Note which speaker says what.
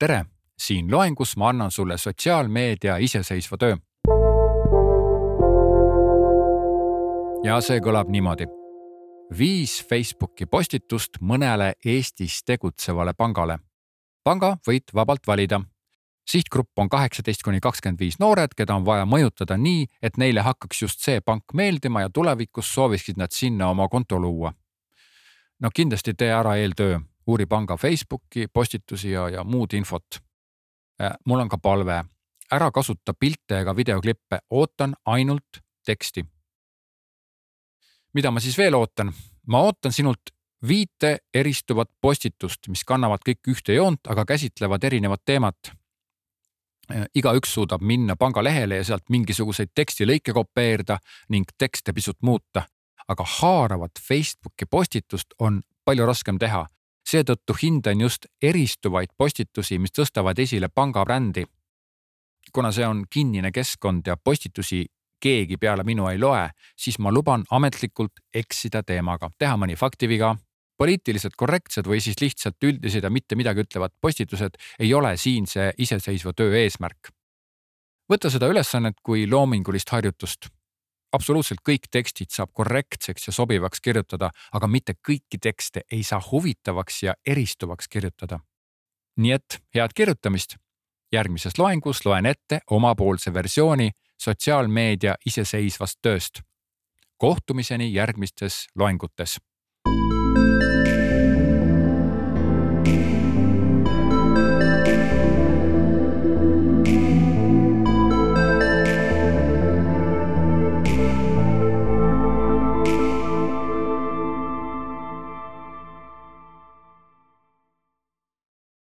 Speaker 1: tere, siin loengus ma annan sulle sotsiaalmeedia iseseisva töö. ja see kõlab niimoodi. viis Facebooki postitust mõnele Eestis tegutsevale pangale. panga võid vabalt valida. sihtgrupp on kaheksateist kuni kakskümmend viis noored, keda on vaja mõjutada nii, et neile hakkaks just see pank meeldima ja tulevikus sooviksid nad sinna oma konto luua. no kindlasti tee ära eeltöö uuri panga Facebooki postitusi ja, ja muud infot. Äh, mul on ka palve, ära kasuta pilte ega videoklippe, ootan ainult teksti. mida ma siis veel ootan? ma ootan sinult viite eristuvat postitust, mis kannavad kõik ühte joont, aga käsitlevad erinevat teemat. Äh, igaüks suudab minna pangalehele ja sealt mingisuguseid tekstilõike kopeerida ning tekste pisut muuta. aga haaravat Facebooki postitust on palju raskem teha seetõttu hindan just eristuvaid postitusi, mis tõstavad esile panga brändi. kuna see on kinnine keskkond ja postitusi keegi peale minu ei loe, siis ma luban ametlikult eksida teemaga, teha mõni faktiviga. poliitiliselt korrektsed või siis lihtsalt üldised ja mitte midagi ütlevad postitused ei ole siinse iseseisva töö eesmärk. võta seda ülesannet kui loomingulist harjutust absoluutselt kõik tekstid saab korrektseks ja sobivaks kirjutada, aga mitte kõiki tekste ei saa huvitavaks ja eristuvaks kirjutada. nii et head kirjutamist. järgmises loengus loen ette omapoolse versiooni sotsiaalmeedia iseseisvast tööst. kohtumiseni järgmistes loengutes